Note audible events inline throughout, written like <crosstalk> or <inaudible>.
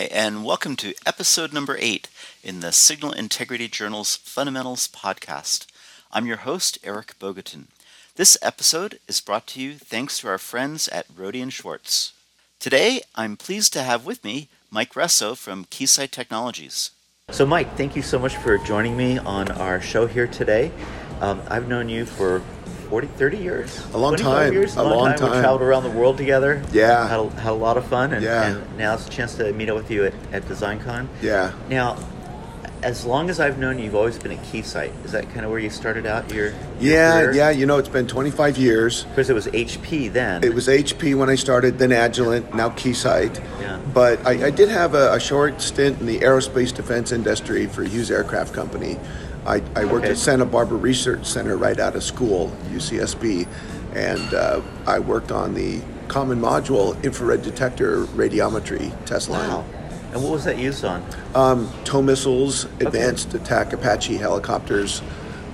Hi, and welcome to episode number eight in the Signal Integrity Journal's Fundamentals podcast. I'm your host, Eric Bogatin. This episode is brought to you thanks to our friends at Rohde & Schwarz. Today, I'm pleased to have with me Mike Resso from Keysight Technologies. So, Mike, thank you so much for joining me on our show here today. Um, I've known you for 40, 30 years? A long time. Years? A, a long, long, time. We traveled around the world together. Yeah. Had a, had a lot of fun. And, yeah. and now it's a chance to meet up with you at, at DesignCon. Yeah. Now, as long as I've known you, you've always been at Keysight. Is that kind of where you started out your, your Yeah, career? yeah. You know, it's been 25 years. Because it was HP then. It was HP when I started, then Agilent, now Keysight. Yeah. But I, I did have a, a, short stint in the aerospace defense industry for Hughes Aircraft Company. I, I worked okay. at Santa Barbara Research Center right out of school, UCSB, and uh, I worked on the common module infrared detector radiometry test line. Wow. And what was that used on? Um, TOW missiles, advanced okay. attack Apache helicopters,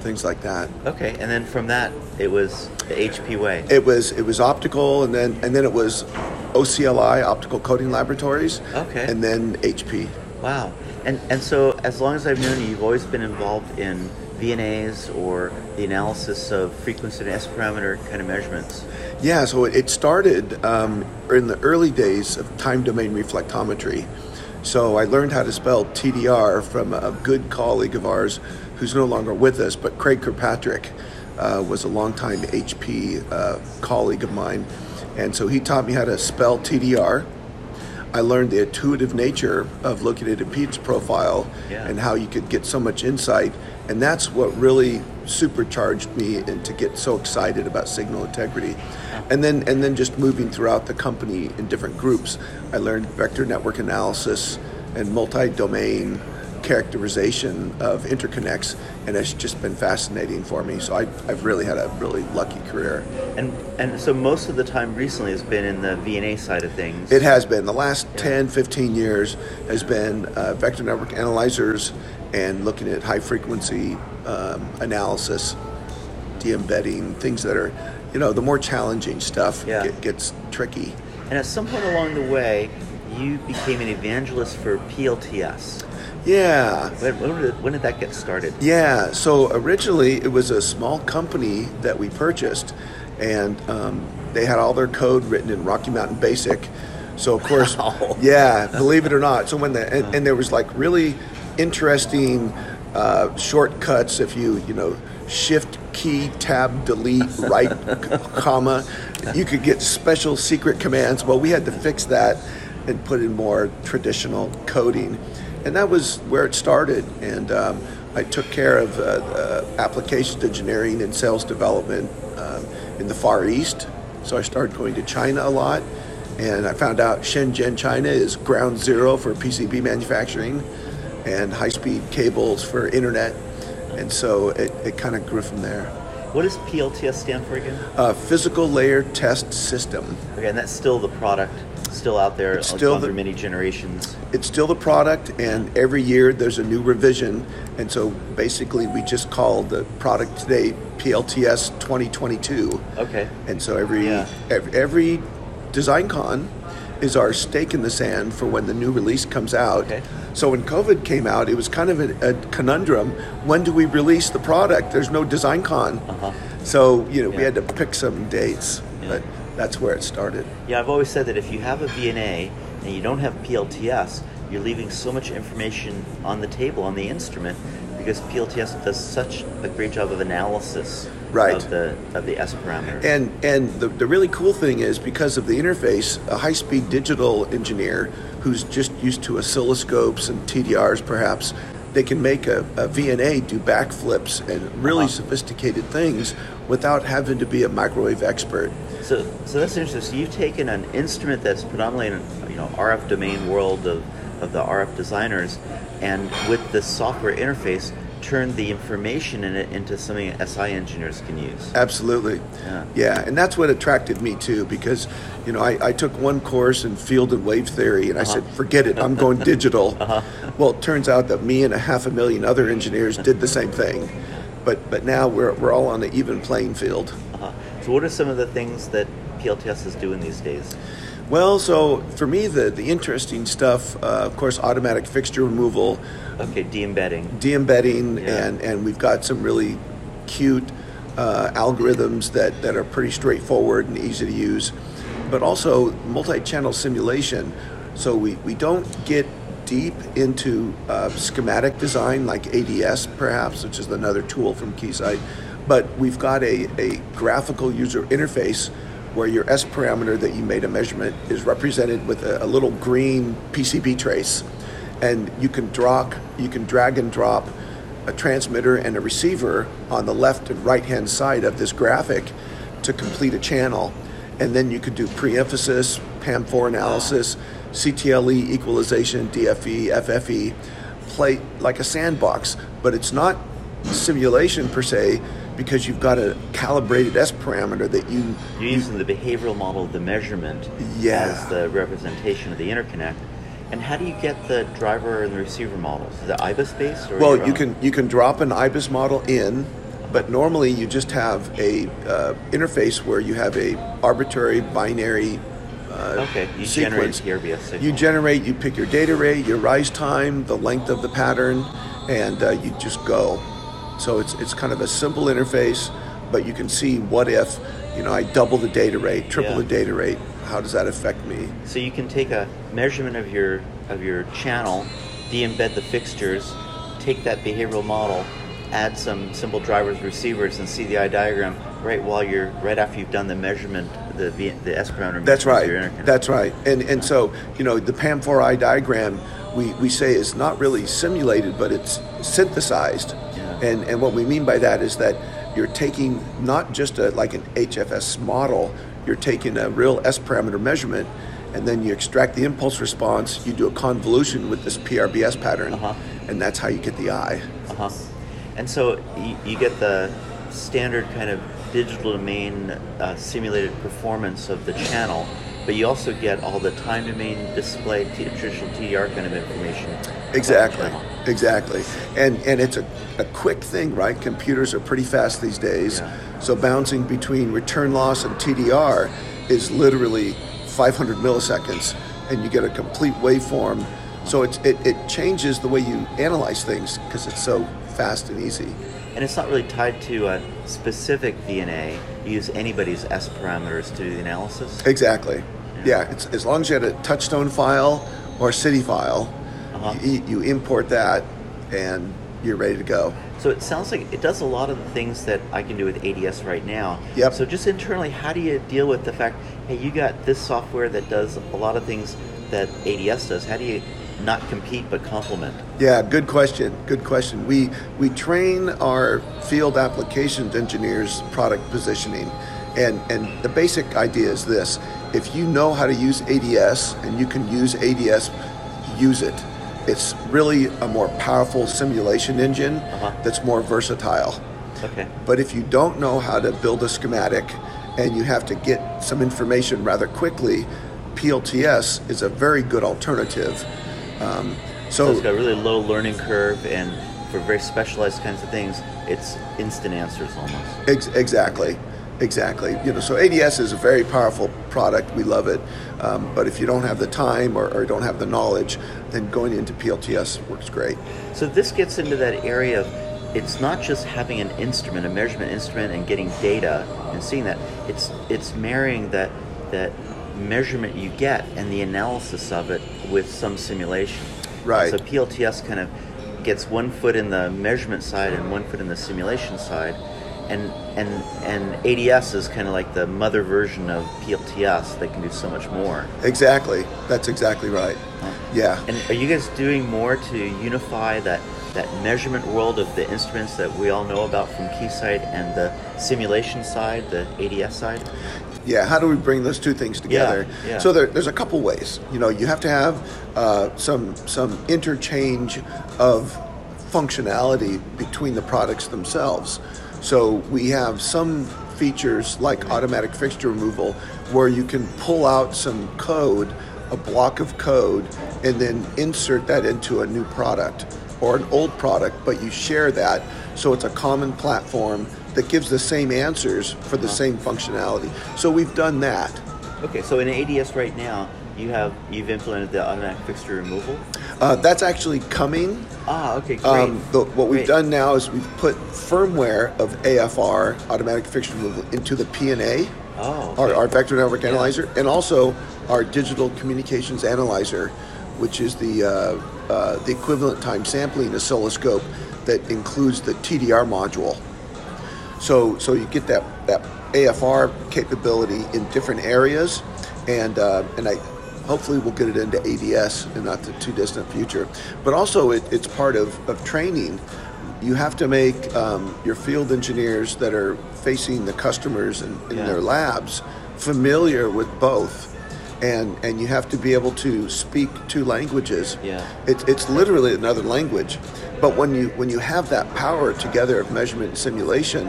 things like that. Okay, and then from that, it was the HP way. It was it was optical, and then and then it was OCLI, Optical Coating Laboratories. Okay. And then HP. Wow. And and so as long as I've known you, you've always been involved in VNAs or the analysis of frequency and S parameter kind of measurements. Yeah, so it started um, in the early days of time domain reflectometry. So I learned how to spell TDR from a good colleague of ours who's no longer with us, but Craig Kirkpatrick uh, was a longtime HP uh, colleague of mine. And so he taught me how to spell TDR. I learned the intuitive nature of looking at a impedance profile yeah. and how you could get so much insight. And that's what really supercharged me and to get so excited about signal integrity. And then and then just moving throughout the company in different groups, I learned vector network analysis and multi-domain characterization of interconnects, and it's just been fascinating for me. So I, have really had a really lucky career. And and so most of the time recently has been in the VNA side of things. It has been. The last Yeah. 10, 15 years has been uh, vector network analyzers and looking at high frequency um, analysis, de-embedding, things that are, you know, the more challenging stuff Yeah. get, gets tricky. And at some point along the way, you became an evangelist for PLTS. Yeah. When, when, did, when did that get started? Yeah, so originally it was a small company that we purchased, and um, they had all their code written in Rocky Mountain Basic. So of course, <laughs> Wow. yeah, believe it or not. So when the and, and there was like really interesting uh, shortcuts if you you know shift key tab delete right <laughs> comma, you could get special secret commands. Well, we had to fix that and put in more traditional coding, and that was where it started. And um, I took care of uh, uh, applications engineering and sales development um, in the Far East. So I started going to China a lot, and I found out Shenzhen, China is ground zero for PCB manufacturing and high-speed cables for internet. And so it, it kind of grew from there. What does PLTS stand for again? Uh, physical layer test system. Okay, and that's still the product, still out there, It's still gone the- many generations. It's still the product, and every year there's a new revision. And so basically, we just call the product today PLTS 2022. Okay. And so every Yeah. ev- every DesignCon is our stake in the sand for when the new release comes out. Okay. So when COVID came out, it was kind of a, a conundrum. When do we release the product? There's no DesignCon. Uh-huh. So you know we had to pick some dates, Yeah. but that's where it started. Yeah, I've always said that if you have a VNA and you don't have PLTS, you're leaving so much information on the table on the instrument because PLTS does such a great job of analysis Right. of the of the S parameter. And and the, the really cool thing is because of the interface, a high speed digital engineer who's just used to oscilloscopes and TDRs perhaps, they can make a, a VNA do backflips and really Uh-huh. sophisticated things without having to be a microwave expert. So, so that's interesting. So you've taken an instrument that's predominantly in you know RF domain world of, of the RF designers, and with the software interface, turned the information in it into something that SI engineers can use. Absolutely. Yeah. Yeah, and that's what attracted me too, because, you know, I, I took one course in field and wave theory, and I said, forget it, I'm going <laughs> digital. Well, it turns out that me and a half a million other engineers did the same thing, but but now we're we're all on an even playing field. Uh-huh. So, what are some of the things that PLTS is doing these days? Well, so for me, the, the interesting stuff, uh, of course, automatic fixture removal, Okay, de-embedding. de-embedding, Yeah. and, and we've got some really cute uh, algorithms that, that are pretty straightforward and easy to use, but also multi-channel simulation. So we, we don't get deep into uh, schematic design like ADS perhaps, which is another tool from Keysight, but we've got a, a graphical user interface where your S parameter that you made a measurement is represented with a, a little green PCB trace. And you can drop, you can drag and drop a transmitter and a receiver on the left and right hand side of this graphic to complete a channel. And then you could do pre-emphasis, PAM4 analysis, CTLE equalization, DFE, FFE, play like a sandbox, but it's not simulation per se because you've got a calibrated S parameter that you You're using the behavioral model of the measurement Yeah. as the representation of the interconnect. And how do you get the driver and the receiver models? Is it IBIS based? Or Well, you can you can drop an IBIS model in, but normally you just have a uh, interface where you have a arbitrary binary uh, Okay, you generate sequence. the RBS signal. You generate, you pick your data rate, your rise time, the length of the pattern, and uh, you just go. So it's it's kind of a simple interface, but you can see what if, you know, I double the data rate, triple Yeah. the data rate. How does that affect me? So you can take a measurement of your of your channel, de-embed the fixtures, take that behavioral model, add some simple drivers, receivers, and see the eye diagram right while you're right after you've done the measurement, the the S parameter. That's right. your. That's right. And and so you know the PAM4 eye diagram we, we say is not really simulated, but it's synthesized. And and what we mean by that is that you're taking not just a like an HFSS model, you're taking a real S parameter measurement, and then you extract the impulse response. You do a convolution with this PRBS pattern, Uh-huh. and that's how you get the eye. Uh-huh. And so you, you get the standard kind of digital domain uh, simulated performance of the channel, but you also get all the time domain display, t- traditional TDR kind of information. Exactly. Exactly. And and it's a, a quick thing, right? Computers are pretty fast these days. Yeah. So bouncing between return loss and TDR is literally 500 milliseconds and you get a complete waveform. So it's, it, it changes the way you analyze things because it's so fast and easy. And it's not really tied to a specific VNA. You use anybody's S parameters to do the analysis. Exactly. Yeah. Yeah, it's, as long as you had a touchstone file or a CITI file, Uh-huh. you, you import that and you're ready to go. So it sounds like it does a lot of the things that I can do with ADS right now. Yep. So just internally, how do you deal with the fact, hey, you got this software that does a lot of things that ADS does. How do you not compete but complement? Yeah, good question. Good question. We we train our field applications engineers product positioning, and and the basic idea is this: if you know how to use ADS and you can use ADS, use it. It's really a more powerful simulation engine Uh-huh. that's more versatile. Okay. But if you don't know how to build a schematic and you have to get some information rather quickly, PLTS is a very good alternative. Um, So so, it's got a really low learning curve, and for very specialized kinds of things, it's instant answers almost. ex- exactly, exactly. You know, so ADS is a very powerful product. We love it. Um, but if you don't have the time or, or don't have the knowledge, then going into PLTS works great. So this gets into that area of it's not just having an instrument, a measurement instrument, and getting data and seeing that. It's it's marrying that that measurement you get and the analysis of it with some simulation. Right. So PLTS kind of gets one foot in the measurement side and one foot in the simulation side. And, and and ADS is kind of like the mother version of PLTS. They can do so much more. Exactly. That's exactly right. Yeah. And are you guys doing more to unify that that measurement world of the instruments that we all know about from Keysight and the simulation side, the ADS side? Yeah, how do we bring those two things together? yeah. So there, there's a couple ways. You know, you have to have uh, some some interchange of functionality between the products themselves. So we have some features like automatic fixture removal where you can pull out some code, a block of code, and then insert that into a new product or an old product, but you share that so it's a common platform that gives the same answers for the uh-huh. same functionality. So we've done that. Okay, so in ADS right now, you have you've implemented the automatic fixture removal. Uh, that's actually coming. Ah, okay, great. Um, the, what we've Great. done now is we've put firmware of AFR, automatic fixture removal, into the PNA, Oh, our, okay. our vector network Yeah. analyzer, and also our digital communications analyzer, which is the uh, uh, the equivalent time sampling oscilloscope that includes the TDR module. So so you get that that AFR capability in different areas, and uh, and I hopefully we'll get it into ADS in not the too distant future. But also it, it's part of, of training. You have to make um, your field engineers that are facing the customers in, in Yeah. their labs familiar with both. And, and you have to be able to speak two languages. Yeah. It's, it's literally another language. But when you when you have that power together of measurement and simulation,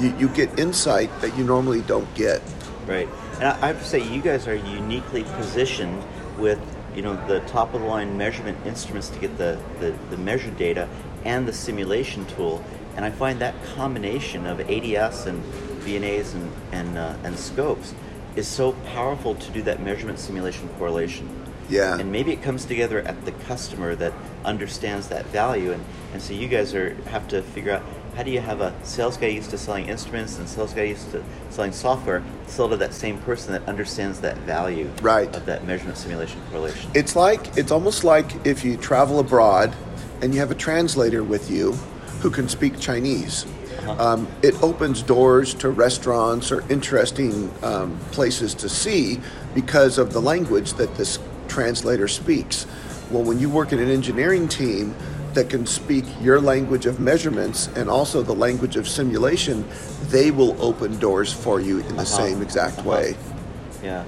you, you get insight that you normally don't get. Right, and I, have to say, you guys are uniquely positioned with you know the top of the line measurement instruments to get the, the, the measured data and the simulation tool. And I find that combination of ADS and VNAs and and, uh, and scopes is so powerful to do that measurement simulation correlation. Yeah. And maybe it comes together at the customer that understands that value, and, and so you guys are have to figure out how do you have a sales guy used to selling instruments and sales guy used to selling software sell to that same person that understands that value Right. of that measurement simulation correlation. It's like it's almost like if you travel abroad and you have a translator with you who can speak Chinese. Um, it opens doors to restaurants or interesting um, places to see because of the language that this translator speaks. Well, when you work in an engineering team that can speak your language of measurements and also the language of simulation, they will open doors for you in the same exact way. Yeah,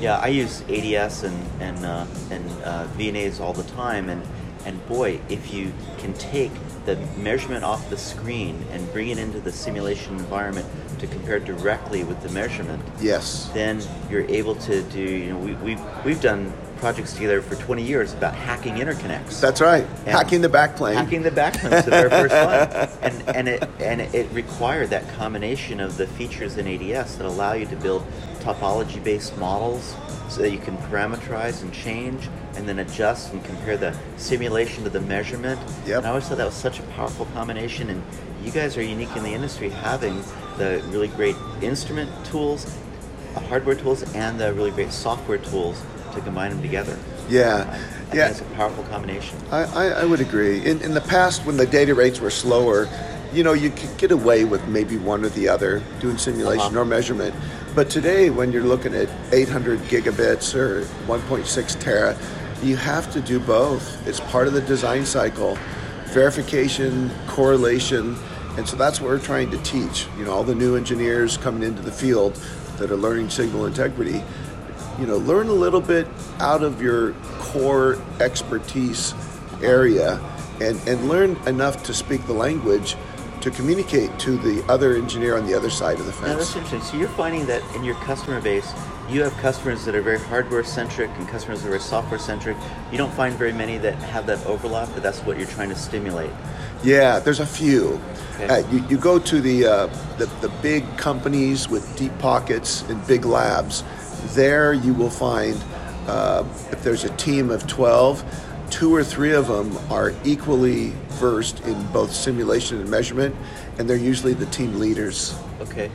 yeah. I use ADS and and uh, and uh, VNAs all the time, and and boy, if you can take the measurement off the screen and bring it into the simulation environment to compare directly with the measurement, Yes. then you're able to do. You know, we, we've we've done projects together for 20 years about hacking interconnects. That's right. And Hacking the backplane. Hacking the backplane was the very first one, <laughs> and and it and it required that combination of the features in ADS that allow you to build topology-based models, so that you can parameterize and change, and then adjust and compare the simulation to the measurement. Yep. And I always thought that was such a powerful combination, and you guys are unique in the industry having the really great instrument tools, hardware tools, and the really great software tools to combine them together. Yeah. I Yeah. it's a powerful combination. I, I, I would agree. In, in the past, when the data rates were slower, you know, you could get away with maybe one or the other, doing simulation Uh-huh. or measurement. But today, when you're looking at 800 gigabits or 1.6 tera, you have to do both. It's part of the design cycle verification, correlation. And so that's what we're trying to teach. You know, all the new engineers coming into the field that are learning signal integrity you know, learn a little bit out of your core expertise area and, and learn enough to speak the language to communicate to the other engineer on the other side of the Now that's fence. interesting. So you're finding that in your customer base, you have customers that are very hardware centric and customers that are very software centric. You don't find very many that have that overlap, but that's what you're trying to stimulate. Yeah, there's a few. Okay. Uh, you, you go to the, uh, the the big companies with deep pockets and big labs. There you will find uh, if there's a team of 12, two or three of them are equally versed in both simulation and measurement, and they're usually the team leaders. Okay.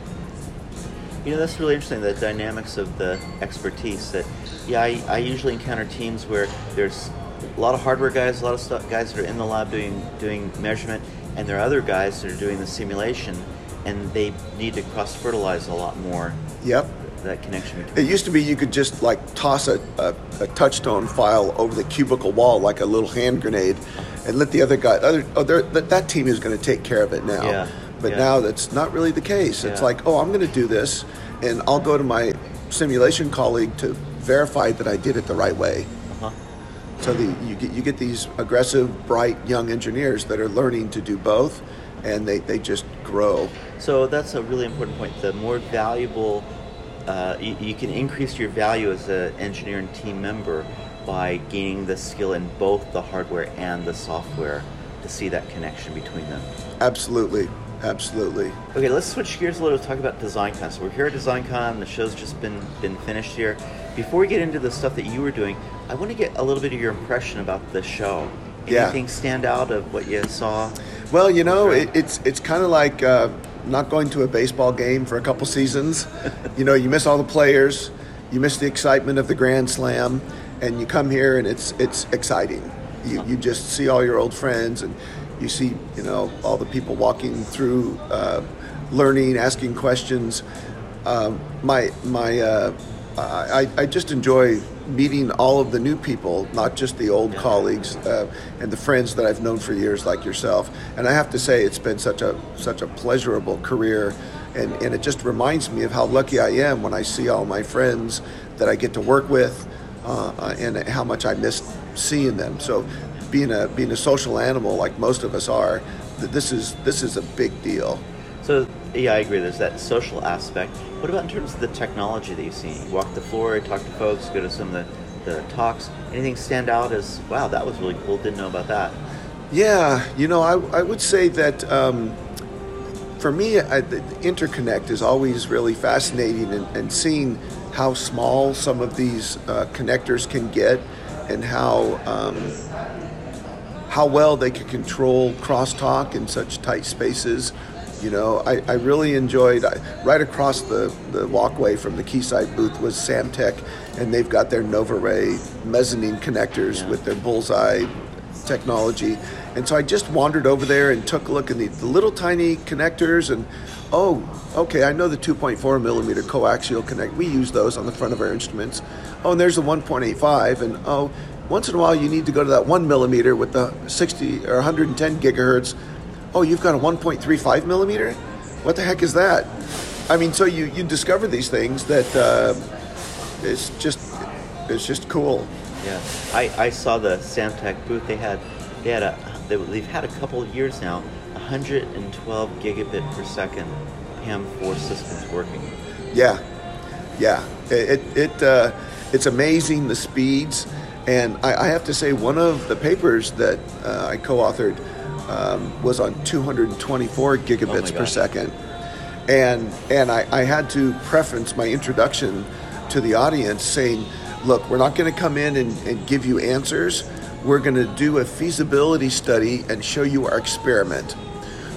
You know, that's really interesting, the dynamics of the expertise. That, yeah, I, I usually encounter teams where there's a lot of hardware guys, a lot of stuff, guys that are in the lab doing, doing measurement, and there are other guys that are doing the simulation, and they need to cross fertilize a lot more Yep. That connection between It used to be you could just like toss a, a, a touchstone file over the cubicle wall like a little hand grenade, and let the other guy. Other, oh, that that team is going to take care of it now. Yeah, But yeah. now that's not really the case. It's Yeah. like, oh, I'm going to do this, and I'll go to my simulation colleague to verify that I did it the right way. Uh-huh. So the, you get you get these aggressive, bright young engineers that are learning to do both, and they, they just grow. So that's a really important point. The more valuable, uh, you, you can increase your value as an engineer and team member by gaining the skill in both the hardware and the software to see that connection between them. Absolutely. absolutely. Okay, let's switch gears a little to talk about DesignCon. So we're here at DesignCon. The show's just been been finished here. Before we get into the stuff that you were doing, I want to get a little bit of your impression about the show. Yeah. Anything stand out of what you saw? Well, you know, it, it's it's kind of like uh, not going to a baseball game for a couple seasons. you know, you miss all the players, you miss the excitement of the Grand Slam, and you come here and it's it's exciting. You you just see all your old friends and you see you know all the people walking through, uh, learning, asking questions. Um, my my uh, I, I just enjoy meeting all of the new people, not just the old colleagues uh, and the friends that I've known for years, like yourself. And I have to say, it's been such a such a pleasurable career, and, and it just reminds me of how lucky I am when I see all my friends that I get to work with, uh, uh, and how much I miss seeing them. So, being a being a social animal like most of us are, th- this is this is a big deal. So yeah, I agree. There's that social aspect. What about in terms of the technology that you've seen? You walk the floor, talk to folks, go to some of the, the talks. Anything stand out as wow, that was really cool. Didn't know about that. Yeah, you know, I, I would say that um, for me, I, interconnect is always really fascinating and, and seeing how small some of these uh, connectors can get and how um, how well they can control crosstalk in such tight spaces. You know, I, I really enjoyed I, right across the, the walkway from the Keysight booth was Samtec, and they've got their NovaRay mezzanine connectors Yeah. with their bullseye technology. And so I just wandered over there and took a look at the, the little tiny connectors and oh, okay, I know the 2.4 millimeter coaxial connect. We use those on the front of our instruments. Oh, and there's the 1.85 and oh, once in a while you need to go to that 1 millimeter with the 60 or 110 gigahertz. Oh, you've got a 1.35 millimeter? What the heck is that? I mean, so you, you discover these things that uh, it's just it's just cool. Yeah, I, I saw the Samtec booth. They had they had a they, they've had a couple of years now. 112 gigabit per second PAM4 systems working. Yeah, yeah. It it, uh, it's amazing the speeds, and I, I have to say one of the papers that uh, I co-authored um, was on 224 gigabits per second, and and I, I had to preference my introduction to the audience saying, look, we're not going to come in and, and give you answers. We're going to do a feasibility study and show you our experiment.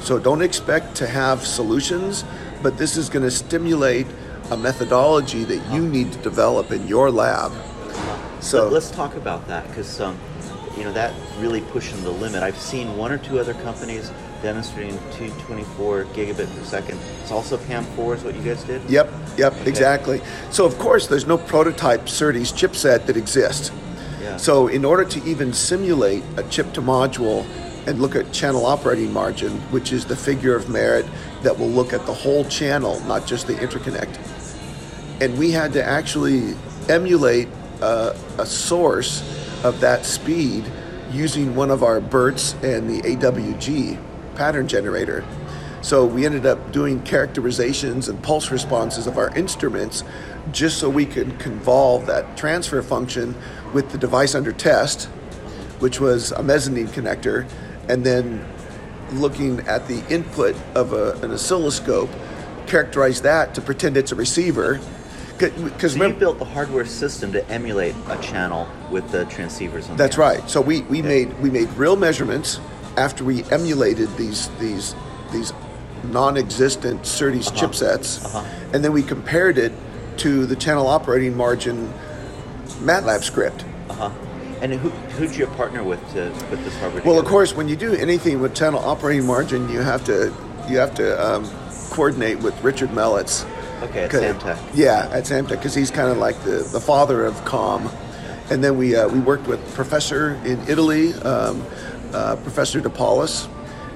So don't expect to have solutions, but this is going to stimulate a methodology that you need to develop in your lab. So Let, us talk about that because um, you know that really pushing the limit. I've seen one or two other companies demonstrating 224 gigabit per second. It's also PAM4 is what you guys did. Yep, yep, exactly. So of course, there's no prototype SerDes chipset that exists. Yeah. So in order to even simulate a chip to module and look at channel operating margin, which is the figure of merit that will look at the whole channel, not just the interconnect, and we had to actually emulate uh, a source of that speed using one of our BERTs and the AWG pattern generator. So we ended up doing characterizations and pulse responses of our instruments just so we could convolve that transfer function with the device under test, which was a mezzanine connector, and then looking at the input of a, an oscilloscope, characterize that to pretend it's a receiver. Because So you built the hardware system to emulate a channel with the transceivers on. That's right. So we, we made we made real measurements after we emulated these these these non-existent SerDes chipsets, Uh-huh. and then we compared it to the channel operating margin MATLAB script. Uh-huh. And who who'd you partner with to put this hardware Well, of course, when you do anything with channel operating margin, you have to you have to um, coordinate with Richard Mellitz. Okay, at 'Cause- Samtec. Yeah, at Samtec, because he's kind of like the, the father of COM. And then we uh, we worked with professor in Italy, um, uh, Professor DePaulis,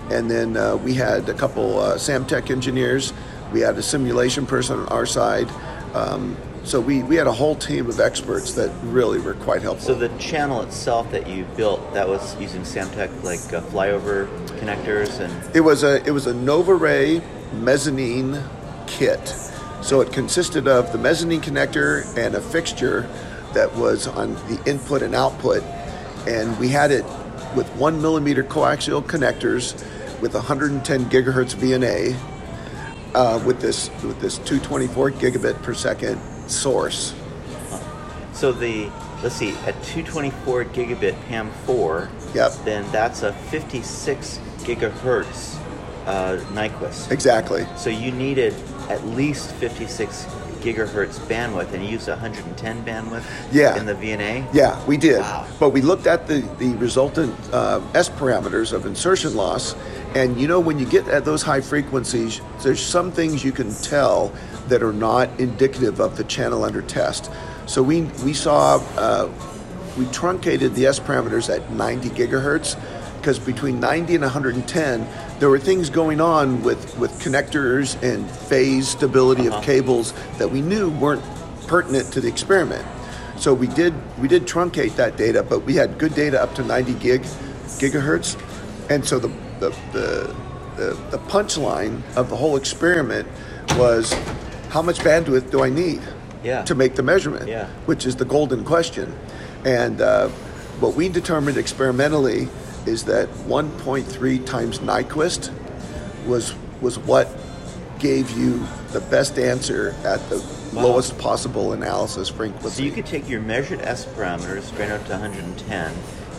and then uh, we had a couple uh, Samtec engineers. We had a simulation person on our side. Um, so we, we had a whole team of experts that really were quite helpful. So the channel itself that you built, that was using Samtec like uh, flyover connectors and It was a it was a NovaRay mezzanine kit. So it consisted of the mezzanine connector and a fixture that was on the input and output, and we had it with one millimeter coaxial connectors, with 110 gigahertz VNA uh, with this with this 224 gigabit per second source. So the let's see at 224 gigabit PAM4. Yep. Then that's a 56 gigahertz uh, Nyquist. Exactly. So you needed at least 56 gigahertz bandwidth and you used 110 bandwidth Yeah. in the VNA? Yeah, we did. Wow. But we looked at the, the resultant uh, S parameters of insertion loss, and you know, when you get at those high frequencies, there's some things you can tell that are not indicative of the channel under test. So we, we saw, uh, we truncated the S parameters at 90 gigahertz because between 90 and 110, there were things going on with, with connectors and phase stability Uh-huh. of cables that we knew weren't pertinent to the experiment. So we did we did truncate that data, but we had good data up to 90 gig gigahertz, and so the the the, the, the punchline of the whole experiment was how much bandwidth do I need Yeah. to make the measurement, Yeah. which is the golden question, and uh, what we determined experimentally is that 1.3 times Nyquist was was what gave you the best answer at the Wow. lowest possible analysis frequency. So you could take your measured S parameters straight up to 110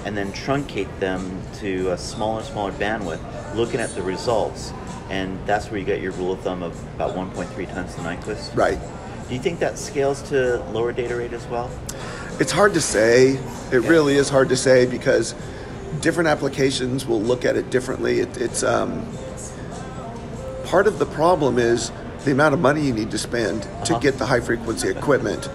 and then truncate them to a smaller and smaller bandwidth, looking at the results. And that's where you get your rule of thumb of about 1.3 times the Nyquist. right. Do you think that scales to lower data rate as well? It's hard to say. It Yeah. really is hard to say because different applications will look at it differently. It, it's um, part of the problem is the amount of money you need to spend to Uh-huh. get the high frequency equipment,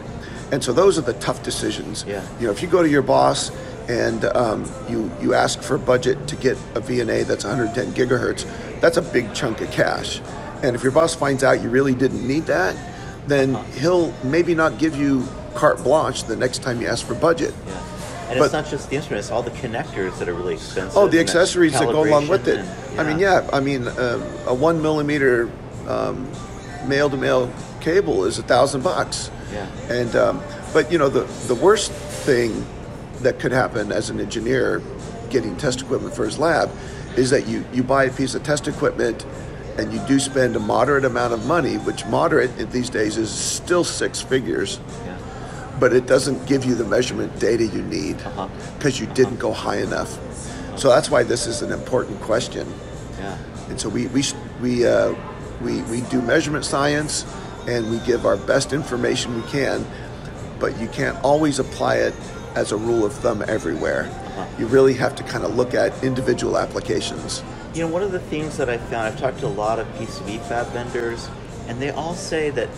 and so those are the tough decisions. Yeah. You know, if you go to your boss and um, you you ask for a budget to get a VNA that's 110 gigahertz, that's a big chunk of cash. And if your boss finds out you really didn't need that, then Uh-huh. he'll maybe not give you carte blanche the next time you ask for budget. Yeah. And But- it's not just the instrument, it's all the connectors that are really expensive. Oh, the accessories that go along with it. and- I mean, yeah, I mean, um, a one millimeter male to male cable is a thousand bucks. Yeah. And um, but you know the the worst thing that could happen as an engineer getting test equipment for his lab is that you you buy a piece of test equipment and you do spend a moderate amount of money, which moderate in these days is still six figures, Yeah. But it doesn't give you the measurement data you need Uh-huh. because you didn't go high enough. So that's why this is an important question. Yeah. And so we we we uh, we, we do measurement science, and we give our best information we can, but you can't always apply it as a rule of thumb everywhere. Uh-huh. You really have to kind of look at individual applications. You know, one of the things that I found, I've talked to a lot of PCB fab vendors, and they all say that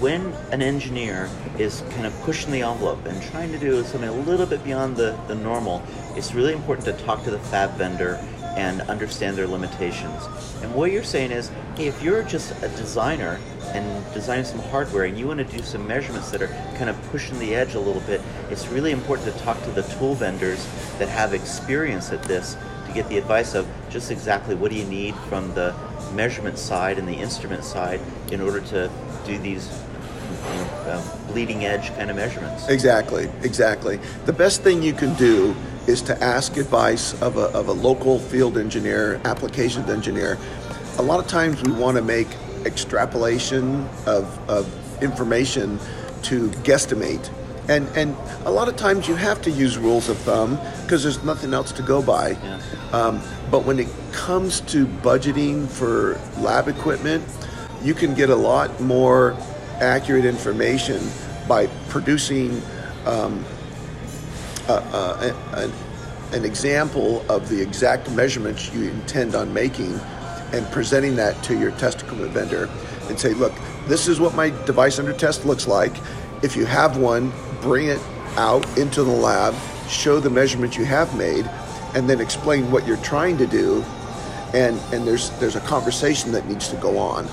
when an engineer is kind of pushing the envelope and trying to do something a little bit beyond the, the normal, it's really important to talk to the fab vendor and understand their limitations. And what you're saying is, hey, if you're just a designer and designing some hardware and you want to do some measurements that are kind of pushing the edge a little bit, it's really important to talk to the tool vendors that have experience at this to get the advice of just exactly what do you need from the measurement side and the instrument side in order to do these know, uh, bleeding edge kind of measurements. Exactly, exactly. The best thing you can do is to ask advice of a, of a local field engineer, applications engineer. A lot of times we want to make extrapolation of, of information to guesstimate. And, and a lot of times you have to use rules of thumb because there's nothing else to go by. Yeah. Um, but when it comes to budgeting for lab equipment, you can get a lot more accurate information by producing um, a, a, a, an example of the exact measurements you intend on making and presenting that to your test equipment vendor and say, look, this is what my device under test looks like. If you have one, bring it out into the lab, show the measurements you have made, and then explain what you're trying to do. And, and there's, there's a conversation that needs to go on.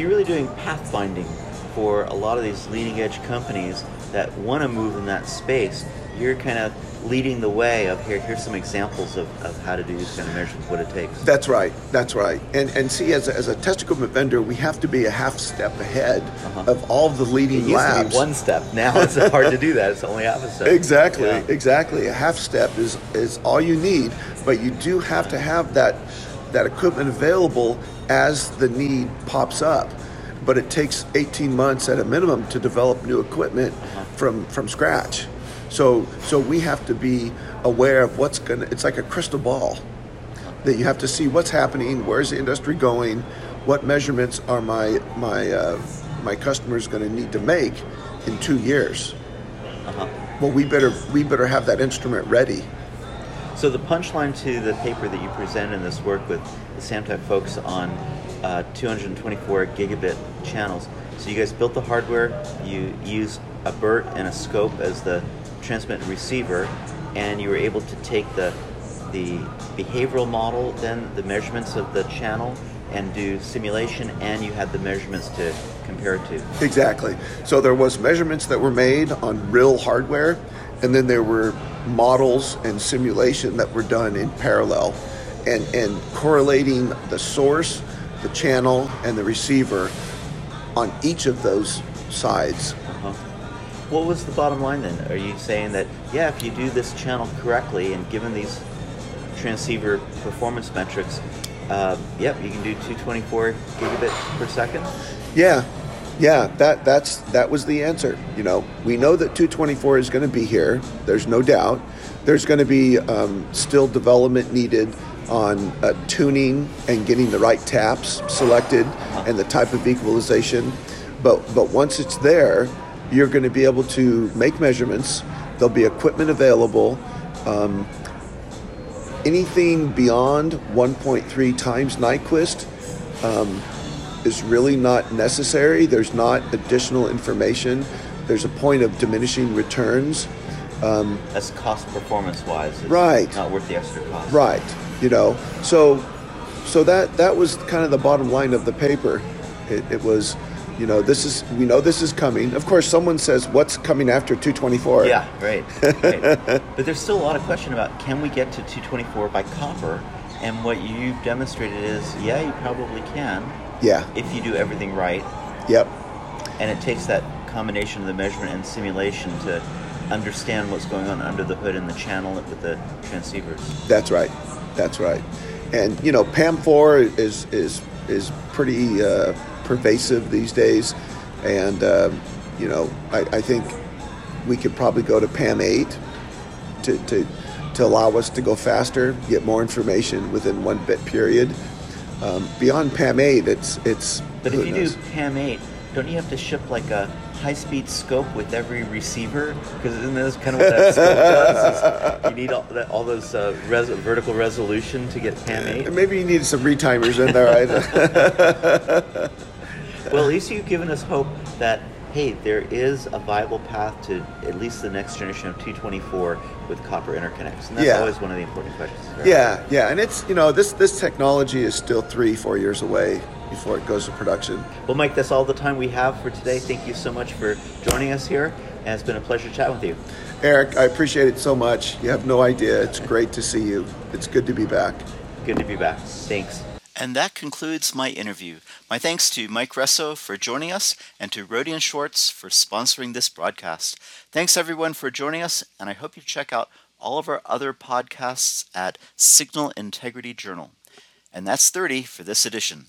So you're really doing pathfinding for a lot of these leading edge companies that want to move in that space. You're kind of leading the way of here. Here's some examples of, of how to do these kind of measurements, what it takes. That's right. That's right. And and see, as a, as a test equipment vendor, we have to be a half step ahead Uh-huh. of all the leading It used labs. to be one step. Now it's <laughs> hard to do that. It's only half a step. Exactly, Yeah. exactly. A half step is is all you need, but you do have to have that that equipment available as the need pops up. But it takes 18 months at a minimum to develop new equipment from from scratch. So so we have to be aware of what's going to it's like a crystal ball that you have to see what's happening, where's the industry going, what measurements are my my uh, my customers going to need to make in 2 years Uh-huh. well, we better we better have that instrument ready. So the punchline to the paper that you present in this work with the Samtec folks on uh, 224 gigabit channels. So you guys built the hardware. You used a BERT and a scope as the transmit and receiver, and you were able to take the the behavioral model, then the measurements of the channel, and do simulation, and you had the measurements to compare to. Exactly. So there was measurements that were made on real hardware, and then there were models and simulation that were done in parallel, and and correlating the source, the channel, and the receiver on each of those sides. Uh-huh. What was the bottom line then? Are you saying that yeah, if you do this channel correctly and given these transceiver performance metrics, uh, yep, you can do 224 gigabits per second? Yeah, yeah, that that's that was the answer. You know, we know that 224 is going to be here. There's no doubt. There's going to be um, still development needed on uh, tuning and getting the right taps selected and the type of equalization. But but once it's there, you're going to be able to make measurements. There'll be equipment available. Um, anything beyond 1.3 times Nyquist um, is really not necessary. There's not additional information. There's a point of diminishing returns. Um, That's cost performance wise. It's Right. Not worth the extra cost. right. You know. So, so that that was kind of the bottom line of the paper. It, it was, you know, this is we know this is coming. Of course, someone says what's coming after 224. Yeah, right. right. <laughs> but there's still a lot of question about can we get to 224 by copper? And what you've demonstrated is, yeah, you probably can Yeah. if you do everything right. Yep. And it takes that combination of the measurement and simulation to understand what's going on under the hood in the channel with the transceivers. That's right. That's right. And you know, PAM4 is is is pretty uh, pervasive these days, and uh, you know, I, I think we could probably go to PAM8 to, to to allow us to go faster, get more information within one bit period. Um, beyond PAM8, it's it's. But if you do knows? PAM 8, don't you have to ship like a high speed scope with every receiver? Because isn't this kind of what that scope <laughs> does? You need all, that, all those uh, res- vertical resolution to get PAM 8? Maybe you need some retimers in there. Right? <laughs> <laughs> Well, at least you've given us hope that, hey, there is a viable path to at least the next generation of 224 with copper interconnects. And that's Yeah. always one of the important questions. right? Yeah, yeah, and it's you know this this technology is still three four years away before it goes to production. Well, Mike, that's all the time we have for today. Thank you so much for joining us here, and it's been a pleasure chatting with you. Eric, I appreciate it so much. You have no idea. It's great to see you. It's good to be back. Good to be back. Thanks. And that concludes my interview. My thanks to Mike Resso for joining us and to Rohde & Schwarz for sponsoring this broadcast. Thanks everyone for joining us, and I hope you check out all of our other podcasts at Signal Integrity Journal. And that's 30 for this edition.